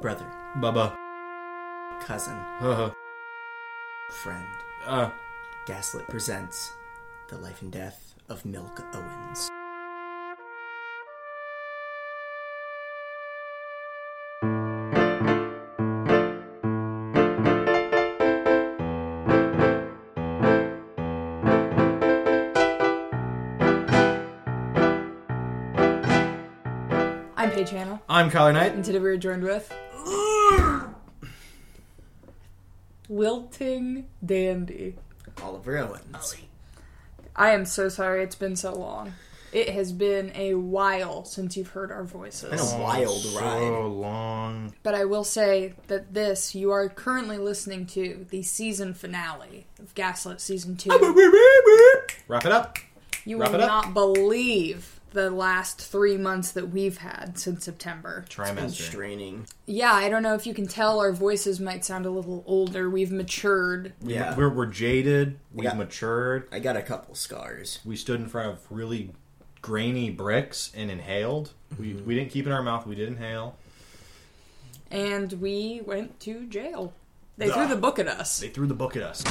Brother, Bubba. cousin, Uh-huh. friend. uh, Gaslit presents The Life and Death of Milk Owens. I'm Paige I'm Kyler Knight. and today we're joined with Wilting Dandy. Oliver Owens. I am so sorry it's been so long. It has been a while since you've heard our voices. Been a oh, wild so ride. long. But I will say that this, you are currently listening to the season finale of Gaslit Season 2. Wrap it up. You Wrap will it up. not believe the last three months that we've had since September. Been Trimester. straining. Yeah, I don't know if you can tell our voices might sound a little older. We've matured. Yeah. We're, we're jaded. We've Yeah. matured. I got a couple scars. We stood in front of really grainy bricks and inhaled. We, mm-hmm. we didn't keep it in our mouth. We did inhale. and we went to jail. They Ugh. threw the book at us. They threw the book at us.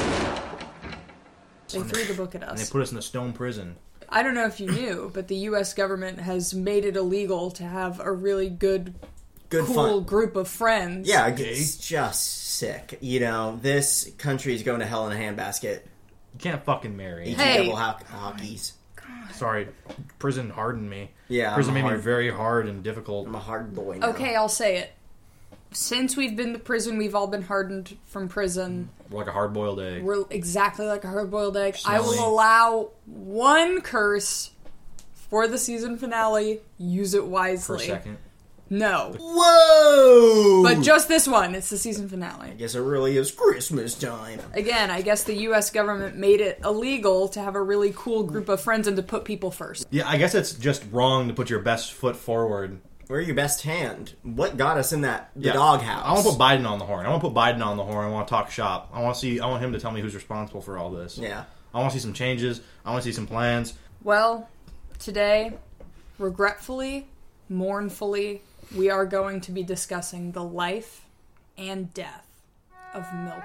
They threw the book at us. And they us. put us in the stone prison. I don't know if you knew, but the U.S. government has made it illegal to have a really good, Good cool fun. group of friends. Yeah, it's just sick. You know, this country is going to hell in a handbasket. You can't fucking marry. Each Hey. double hock- hockeys. Sorry. Prison hardened me. Yeah, Prison I'm a made me very hard and difficult. I'm a hard boy now. Okay, I'll say it. Since we've been to prison, we've all been hardened from prison. Like a hard boiled egg. We're exactly like a hard-boiled egg. I will allow one curse for the season finale. Use it wisely. For a second. No, Whoa! but just this one. It's the season finale. I guess it really is Christmas time. Again, I guess the U.S. government made it illegal to have a really cool group of friends and to put people first. Yeah, I guess it's just wrong to put your best foot forward. We're your best hand. What got us in that the Yeah. doghouse? I want to put Biden on the horn. I want to put Biden on the horn. I want to talk shop. I want to see. I want him to tell me who's responsible for all this. Yeah. I want to see some changes. I want to see some plans. Well, today, regretfully, mournfully, we are going to be discussing the life and death of Milk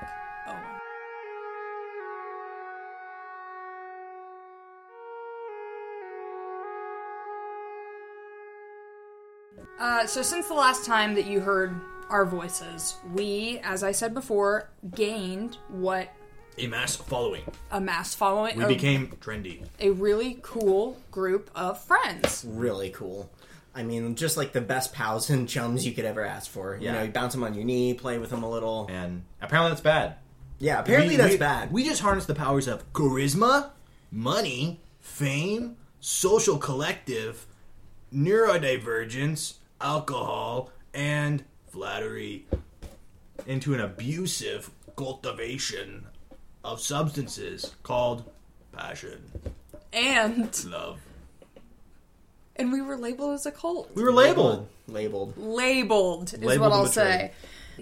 Uh, so, since the last time that you heard our voices, we, as I said before, gained what A mass following. a mass following, We a, became trendy. a really cool group of friends. Really cool. I mean, just like the best pals and chums you could ever ask for. You Yeah. know, you bounce them on your knee, play with them a little. And apparently that's bad. Yeah, apparently We- that's we- bad. We just harness the powers of charisma, money, fame, social collective, neurodivergence, alcohol, and flattery into an abusive cultivation of substances called passion, And love. and we were labeled as a cult. We were labeled. Labeled. Labeled is Labeled what I'll say.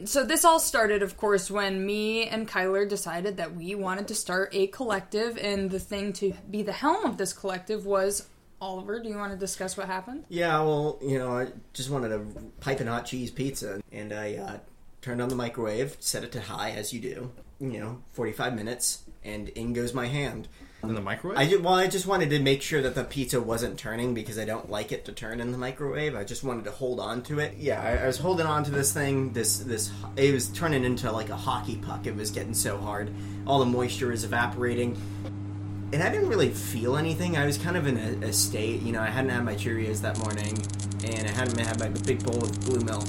So this all started, of course, when me and Kyler decided that we wanted to start a collective, and the thing to be the helm of this collective was Oliver. Do you want to discuss what happened? Yeah, well, you know, I just wanted a piping hot cheese pizza, and I uh, turned on the microwave, set it to high as you do. You know, forty-five minutes, and in goes my hand. In the microwave? I ju- well, I just wanted to make sure that the pizza wasn't turning because I don't like it to turn in the microwave. I just wanted to hold on to it. Yeah, I, I was holding on to this thing. This this it was turning into like a hockey puck. It was getting so hard. All the moisture is evaporating, and I didn't really feel anything. I was kind of in a, a state. You know, I hadn't had my Cheerios that morning, and I hadn't had my big bowl of blue milk,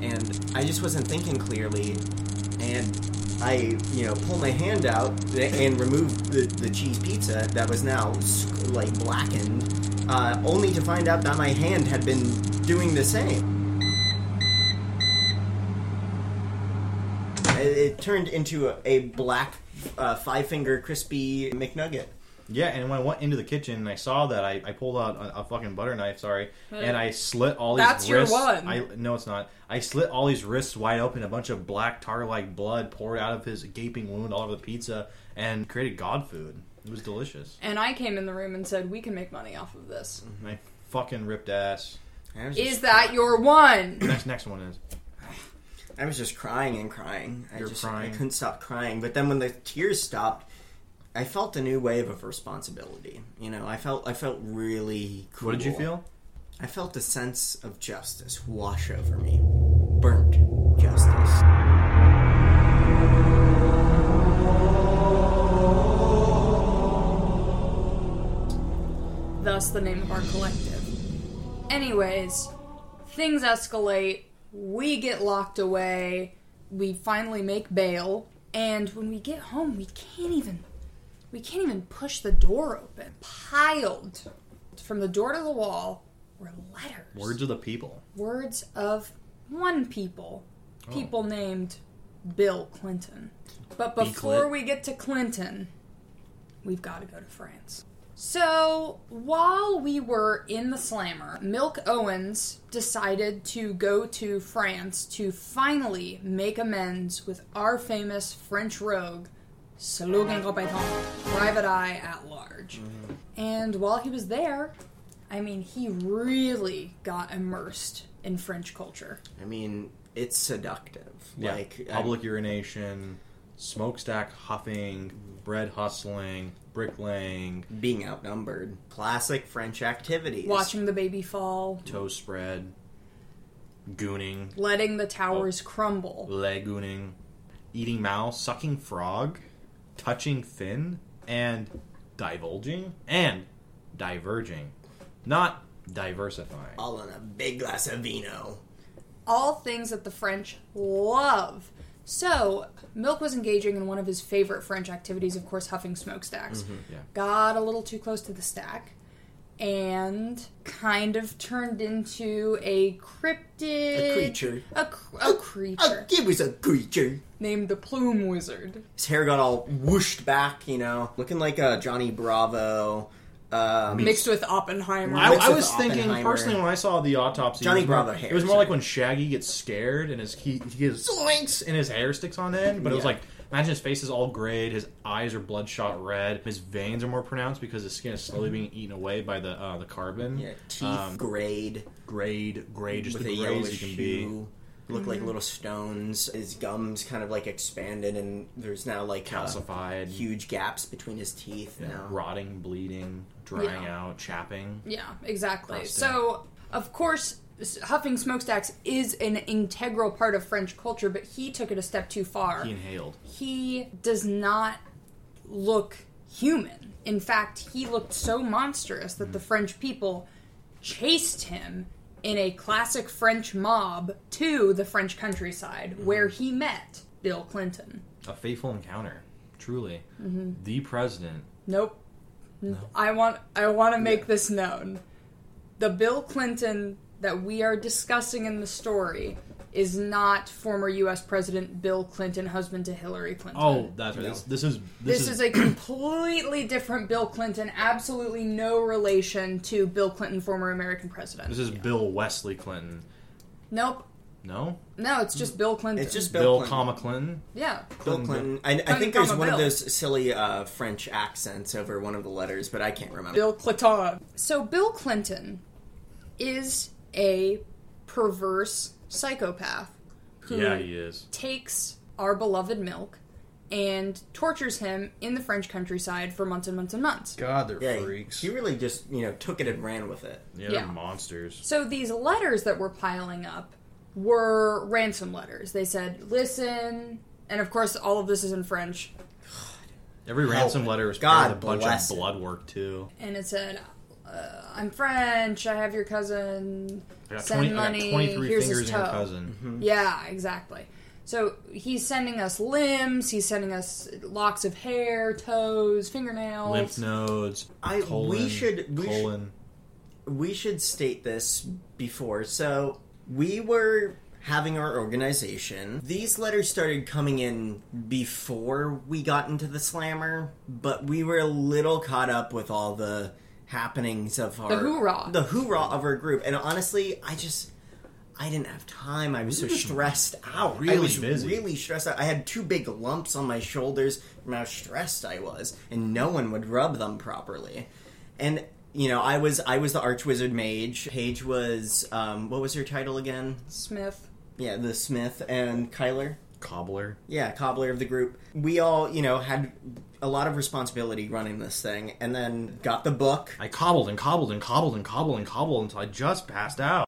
and I just wasn't thinking clearly. And I, you know, pull my hand out and remove the, the cheese pizza that was now like blackened, uh, only to find out that my hand had been doing the same. It, turned into a, a black uh, five finger crispy McNugget. Yeah, and when I went into the kitchen and I saw that, I, I pulled out a, a fucking butter knife, sorry, and I slit all these That's your wrists. one. I no, it's not. I slit all these wrists wide open. A bunch of black tar-like blood poured out of his gaping wound all over the pizza, and created god food. It was delicious. And I came in the room and said, "We can make money off of this." Mm-hmm. My fucking ripped ass. Is just- that your one? Next next one is I was just crying and crying. I You're just crying? I couldn't stop crying. But then when the tears stopped, I felt a new wave of responsibility. You know, I felt I felt really cool. What did you feel? I felt a sense of justice wash over me. Burnt justice. Thus, the name of our collective. Anyways, things escalate. We get locked away. We finally make bail. And when we get home, we can't even. We can't even push the door open. Piled from the door to the wall were letters. Words of the people. Words of one people. Oh. People named Bill Clinton. But Be before we get to Clinton, we've got to go to France. So, while we were in the slammer, Milk Owens decided to go to France to finally make amends with our famous French rogue, Slogan Compétent, Private Eye at Large. Mm-hmm. And while he was there, I mean, he really got immersed in French culture. I mean, it's seductive. Yeah. Like public urination, smokestack huffing, bread hustling, bricklaying, being outnumbered. Classic French activities. Watching the baby fall, toast spread, gooning, letting the towers oh. crumble. legooning, eating mouse, sucking frog, touching fin, and divulging and diverging, not diversifying. all in a big glass of vino. all things that the French love. So, Milk was engaging in one of his favorite French activities, of course, huffing smokestacks. Mm-hmm. Yeah. Got a little too close to the stack and kind of turned into a cryptid. A creature. A, cr- a creature. Oh, it was a creature. named the Plume Wizard. His hair got all whooshed back, you know, looking like a Johnny Bravo. Um, Mixed with Oppenheimer. I, I with was thinking personally when I saw the autopsy, Johnny it was more, Bravo hair, It was more so- like when Shaggy gets scared and his he, he gets zoinks and his hair sticks on end. But it was like imagine his face is all grayed, his eyes are bloodshot red, his veins are more pronounced because his skin is slowly being eaten away by the uh, the carbon. yeah, teeth Um, grayed grayed, gray, just with the a gray as you can be. hue. Looked like little stones. His gums kind of like expanded, and there's now like uh, Calcified, huge gaps between his teeth yeah, now. rotting, bleeding, drying Yeah. out, chapping. Yeah, exactly. Frosting. So, of course, s- huffing smokestacks is an integral part of French culture, but he took it a step too far. He inhaled. he does not look human. In fact, he looked so monstrous that the French people chased him in a classic French mob to the French countryside where he met Bill Clinton. A fateful encounter, truly. Mm-hmm. The president. Nope. I want I want to make this known. The Bill Clinton that we are discussing in the story is not former U.S. President Bill Clinton, husband to Hillary Clinton. Oh, that's right. No. This, this is This, is, a completely different Bill Clinton, absolutely no relation to Bill Clinton, former American president. This is Bill Wesley Clinton. nope. No? No, it's just Bill Clinton. It's just Bill, Bill, Clinton. comma Clinton. yeah. Bill Clinton. I, I Clinton, think there's comma, one of those silly uh, French accents over one of the letters, but I can't remember. Bill Clinton. So Bill Clinton is a perverse psychopath who Yeah, he is. takes our beloved Milk and tortures him in the French countryside for months and months and months. God, they're yeah, he- he really just you know took it and ran with it. Yeah, Yeah. they're monsters. So these letters that were piling up were ransom letters. They said, "Listen," and of course, all of this is in French. Every ransom letter is God God a bunch of blood work too. And it said, uh, "I'm French. I have your cousin. I got, Send 20, I got money. 23 Here's fingers his in your toe." cousin. Yeah, exactly. So he's sending us limbs. He's sending us locks of hair, toes, fingernails. Lymph nodes. I- we should- we should- colon. we should state this before. So we were having our organization. These letters started coming in before we got into the slammer, but we were a little caught up with all the happenings of our the hoorah. the hoorah of our group. And honestly, I just I didn't have time. I was so stressed out. I really was busy. really stressed out. I had two big lumps on my shoulders from how stressed I was, and no one would rub them properly. And you know, I was I was the Archwizard Mage. Paige was um, what was her title again? Smith. Yeah, the Smith and Kyler. Cobbler. Yeah, cobbler of the group. We all, you know, had a lot of responsibility running this thing, and then got the book. I cobbled and cobbled and cobbled and cobbled and cobbled until I just passed out.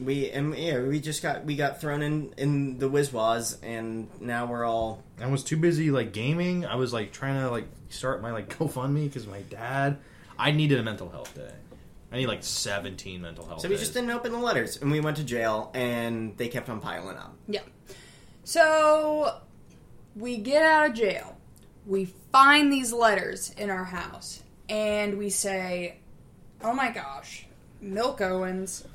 We and yeah, we just got we got thrown in in the Wizwaz, and now we're all I was too busy like gaming. I was like trying to like start my like GoFundMe because my dad. I needed a mental health day. I need like seventeen mental health. so we days. just didn't open the letters, and we went to jail, and they kept on piling up. Yeah. So we get out of jail. We find these letters in our house, and we say, "Oh my gosh, Milk Owens,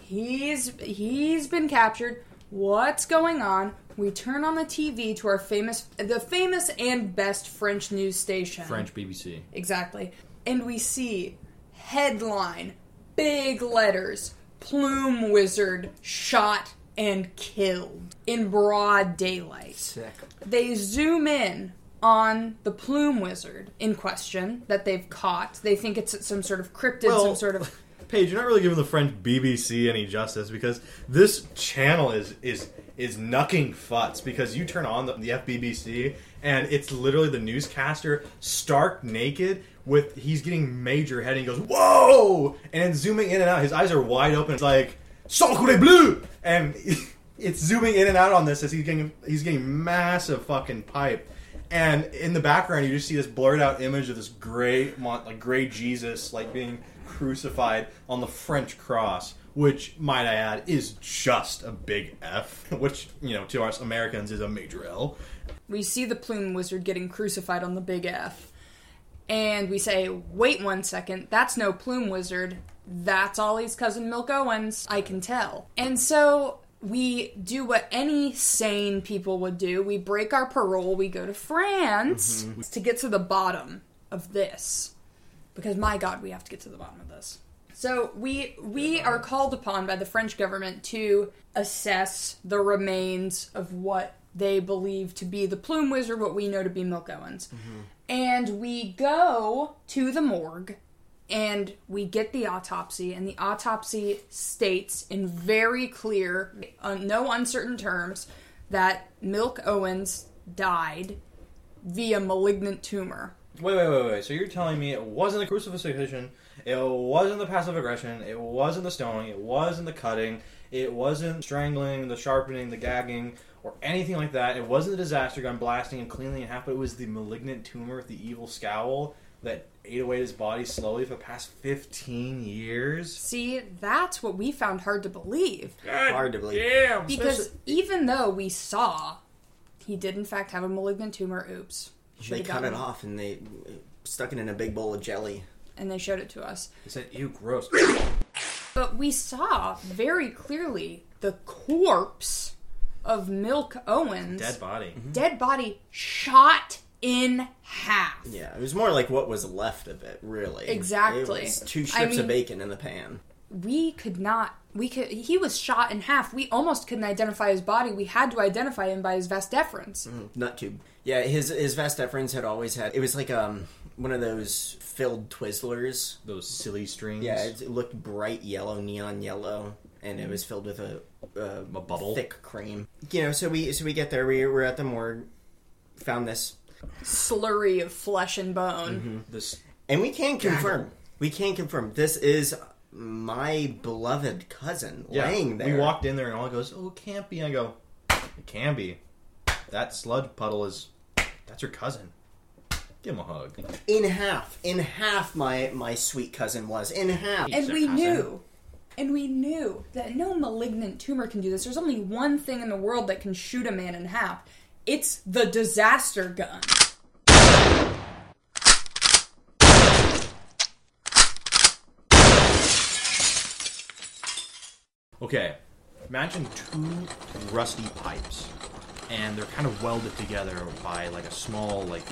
he's he's been captured. What's going on?" We turn on the TV to our famous, the famous and best French news station. French BBC. Exactly. And we see headline, big letters, Plume Wizard shot and killed in broad daylight. Sick. They zoom in on the Plume Wizard in question that they've caught. They think it's some sort of cryptid, Well- some sort of. Paige, you're not really giving the French BBC any justice because this channel is is is knucking futs because you turn on the, the FBBC and it's literally the newscaster stark naked with he's getting major head and he goes whoa! And zooming in and out his eyes are wide open. It's like sacre bleu and it's zooming in and out on this as he's getting he's getting massive fucking pipe. And in the background you just see this blurred out image of this gray like gray jesus like being crucified on the french cross which might i add is just a big f which you know to us americans is a major l. We see the Plume Wizard getting crucified on the big F. And we say, wait one second, that's no Plume Wizard. That's Ollie's cousin Milk Owens. I can tell. And so we do what any sane people would do. We break our parole, we go to France to get to the bottom of this. Because my god, we have to get to the bottom of this. So we we are called upon by the French government to assess the remains of what they believe to be the Plume Wizard, what we know to be Milk Owens. And we go to the morgue and we get the autopsy, and the autopsy states in very clear, uh, no uncertain terms, that Milk Owens died via malignant tumor. wait wait wait wait so you're telling me it wasn't the crucifixion it wasn't the passive aggression it wasn't the stoning it wasn't the cutting it wasn't strangling the sharpening the gagging or anything like that it wasn't the disaster gun blasting and cleaning in half but it was the malignant tumor with the evil scowl that ate away his body slowly for the past 15 years See, that's what we found hard to believe. Hard to believe. Damn, Because even though we saw he did in fact have a malignant tumor, oops. They cut it off, and they stuck it in a big bowl of jelly. And they showed it to us. He said, "You gross." But we saw very clearly the corpse of Milk Owens. Dead body. dead body shot in half. Yeah, it was more like what was left of it, really. Exactly. It was two I strips mean- of bacon in the pan. We could not. We could. He was shot in half. We almost couldn't identify his body. We had to identify him by his vas deferens. Nut tube. Yeah, his his vast deferens had always had. It was like um one of those filled Twizzlers. Those silly strings. Yeah, it, it looked bright yellow, neon yellow, and it was filled with a, a, A bubble? thick cream. You know, so we so we get there. We we're at the morgue, found this, Slurry of flesh and bone. Mm-hmm. This and we can confirm. We can confirm this is my beloved cousin laying there. We walked in there and all goes, "Oh, it can't be." I go, "It can be." That sludge puddle is that's your cousin. Give him a hug. in half. In half, my my sweet cousin was in half. And we cousin. knew. And we knew that no malignant tumor can do this. There's only one thing in the world that can shoot a man in half. It's the disaster gun. Okay, imagine two rusty pipes, and they're kind of welded together by like a small like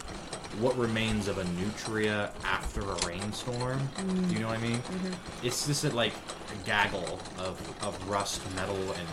what remains of a nutria after a rainstorm. Do you know what I mean? Mm-hmm. It's just a, like a gaggle of, of rust, metal, and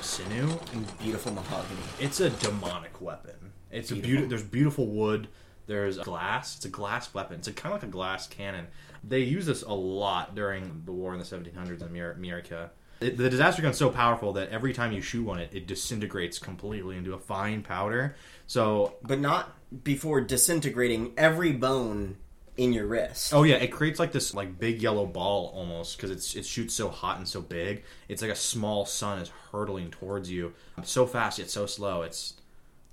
sinew. And beautiful mahogany. It's a demonic weapon. It's a Beautiful. beautiful. There's beautiful wood. There's glass. It's a glass weapon. It's a, kind of like a glass cannon. They use this a lot during the war in the 1700s in Amer- America. It, the disaster gun's so powerful that every time you shoot one, it, it disintegrates completely into a fine powder. So, but not before disintegrating every bone in your wrist. oh yeah, it creates like this like big yellow ball almost because it's it shoots so hot and so big. It's like a small sun is hurtling towards you so fast yet so slow. It's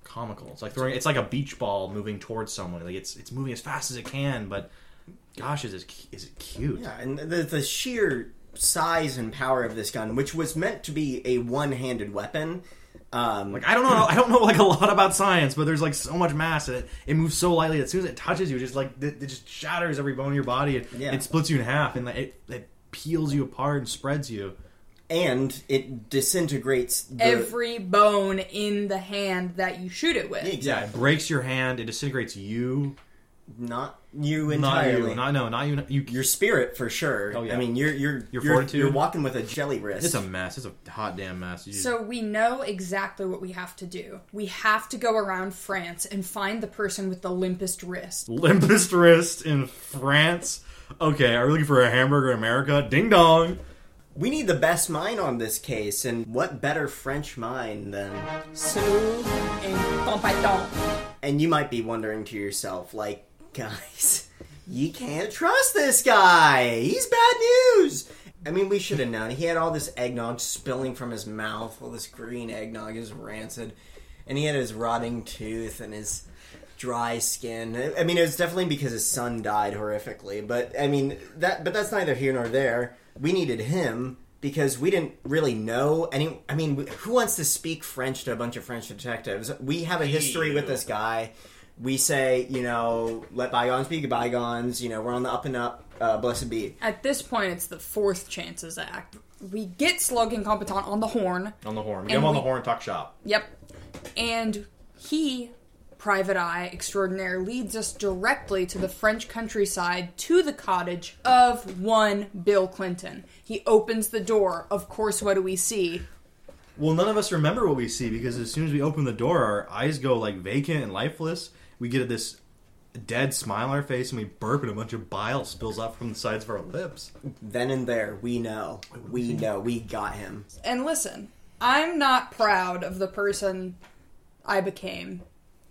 comical. It's like throwing. It's like a beach ball moving towards someone. Like it's it's moving as fast as it can, but gosh, is it is it cute? Yeah, and the, the sheer size and power of this gun, which was meant to be a one-handed weapon. Um, Like I don't know, I don't know like a lot about science, but there's like so much mass and it, it moves so lightly. that As soon as it touches you, it just like it, it just shatters every bone in your body. It, Yeah. it splits you in half and like, it, it peels you apart and spreads you. and it disintegrates the, Every bone in the hand that you shoot it with. Yeah, exactly. it breaks your hand. It disintegrates you. Not you Not entirely. you. Not no. Not you. You. your spirit for sure. Oh, yeah. I mean, you're you're Your you're, fortitude. you're walking with a jelly wrist. It's a mess. It's a hot damn mess. You just- So we know exactly what we have to do. We have to go around France and find the person with the limpest wrist. limpest wrist in France. Okay, are we looking for a hamburger in America? Ding dong. we need the best mind on this case, and what better French mind than? So incompétent. And you might be wondering to yourself, like, guys, you can't trust this guy. He's bad news. I mean, we should have known. He had all this eggnog spilling from his mouth. All this green eggnog is rancid, and he had his rotting tooth and his dry skin. I mean, it was definitely because his son died horrifically. But I mean, that. But that's neither here nor there. We needed him because we didn't really know any. I mean, who wants to speak French to a bunch of French detectives? We have a history with this guy. We say, you know, let bygones be bygones. You know, we're on the up and up. Uh, blessed be. At this point, it's the fourth chances act. We get Slug Incompetent on the horn. On the horn. Get And him on the horn. Talk shop. Yep. And he, Private Eye Extraordinaire, leads us directly to the French countryside to the cottage of one Bill Clinton. He opens the door. Of course, what do we see? Well, none of us remember what we see because as soon as we open the door, our eyes go like vacant and lifeless. We get this dead smile on our face and we burp and a bunch of bile spills out from the sides of our lips. Then and there, we know. We know. We got him. And listen, I'm not proud of the person I became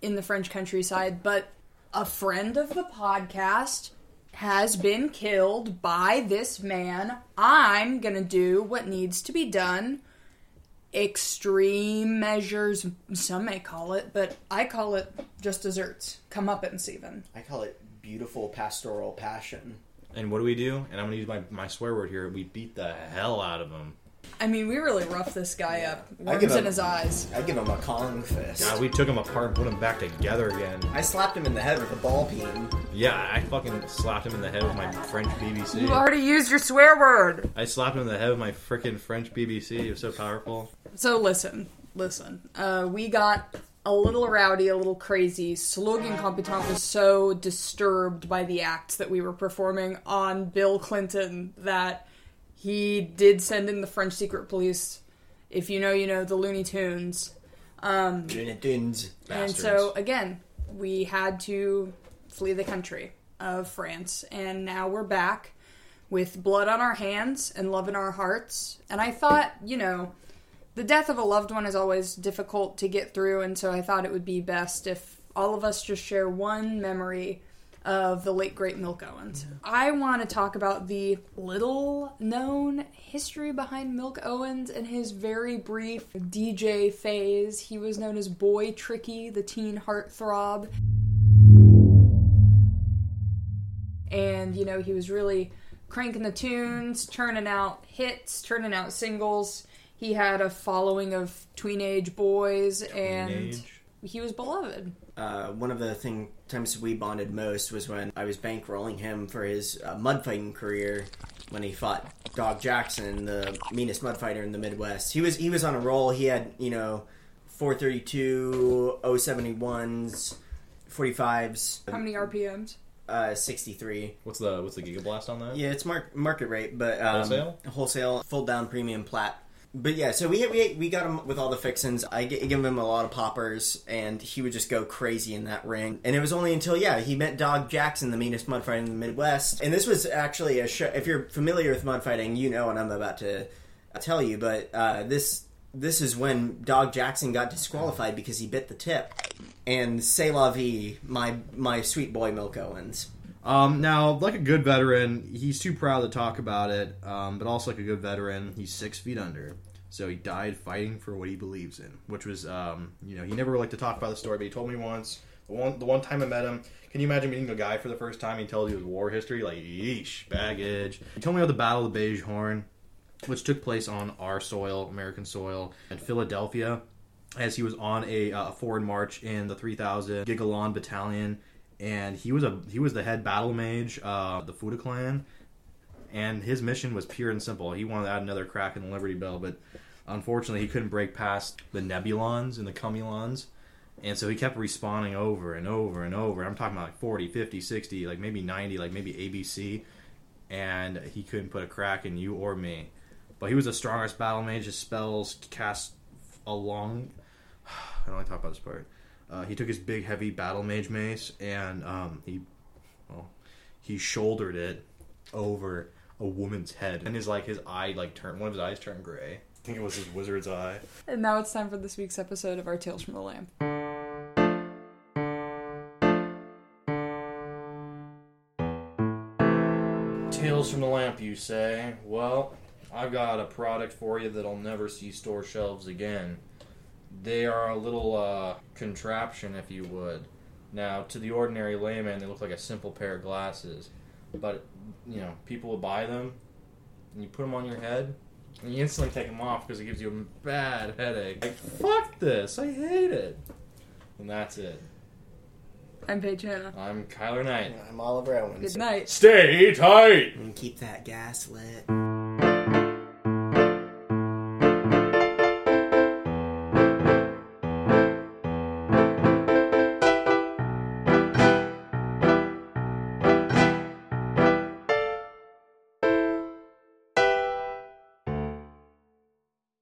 in the French countryside, but a friend of the podcast has been killed by this man. I'm gonna do what needs to be done. Extreme measures, some may call it, but I call it just desserts. Come up and even. I call it beautiful pastoral passion. And what do we do? And I'm going to use my, my swear word here. We beat the hell out of him. I mean, we really roughed this guy up. I give in him- his eyes. I give him a Kong fist. God, we took him apart and put him back together again. I slapped him in the head with a ball peen. Yeah, I fucking slapped him in the head with my French BBC. You already used your swear word. I slapped him in the head with my freaking French BBC. It was so powerful. So listen, listen. Uh, we got a little rowdy, a little crazy. Slug Incompetent was so disturbed by the acts that we were performing on Bill Clinton that he did send in the French secret police. If you know, you know the Looney Tunes. Um, Dunes. and so again, we had to flee the country of France, and now we're back with blood on our hands and love in our hearts. And I thought, you know, the death of a loved one is always difficult to get through, and so I thought it would be best if all of us just share one memory of the late great Milk Owens. I want to talk about the little known history behind Milk Owens and his very brief DJ phase. He was known as Boy Tricky, the teen heartthrob. And, you know, he was really cranking the tunes, turning out hits, turning out singles. He had a following of tweenage boys, and Teenage. he was beloved. Uh, one of the thing times we bonded most was when I was bankrolling him for his uh, mud fighting career when he fought Dog Jackson, the meanest mud fighter in the Midwest. He was he was on a roll. He had you know 432, 071s, 45s, How many RPMs? uh, 63. What's the what's the gigablast on that? Yeah, it's mar- market rate, but um, Wholesale? wholesale, full down premium plat. But yeah, so we we we got him with all the fixins. I give him a lot of poppers, and he would just go crazy in that ring. And it was only until yeah he met Dog Jackson, the meanest mud fighter in the Midwest. And this was actually a show. If you're familiar with mud fighting, you know what I'm about to tell you, but uh, this this is when Dog Jackson got disqualified because he bit the tip. And say la vie, my my sweet boy Milk Owens. Um, now, like a good veteran, he's too proud to talk about it. Um, but also like a good veteran, he's six feet under. So he died fighting for what he believes in, which was, um, you know, he never liked to talk about the story, but he told me once. The one, the one time I met him, can you imagine meeting a guy for the first time? He tells you his war history, like yeesh, baggage. He told me about the Battle of the Beige Horn, which took place on our soil, American soil, in Philadelphia, as he was on a uh, forward march in the 3,000 Gigalon Battalion, and he was a he was the head battle mage, uh, the Fuda clan, and his mission was pure and simple. He wanted to add another crack in the Liberty Bell, but unfortunately, he couldn't break past the Nebulons and the Cumulons. And so he kept respawning over and over and over. I'm talking about like 40, 50, 60, like maybe 90, like maybe ABC. And he couldn't put a crack in you or me. But he was the strongest battle mage. His spells cast along. I don't want to talk about this part. Uh, he took his big, heavy battle mage mace and um, he, well, he shouldered it over a woman's head, and his like his eye like turned one of his eyes turned gray. I think it was his wizard's eye. And now it's time for this week's episode of our Tales from the Lamp. Tales from the lamp, you say? Well, I've got a product for you that'll never see store shelves again. They are a little uh, contraption, if you would. Now, to the ordinary layman, they look like a simple pair of glasses, but you know, people will buy them, and you put them on your head, and you instantly take them off because it gives you a bad headache. Like, fuck this, I hate it. And that's it. I'm Paige Hanna. I'm Kyler Knight. I'm Oliver Owens. Good night. Stay tight. And keep that gas lit.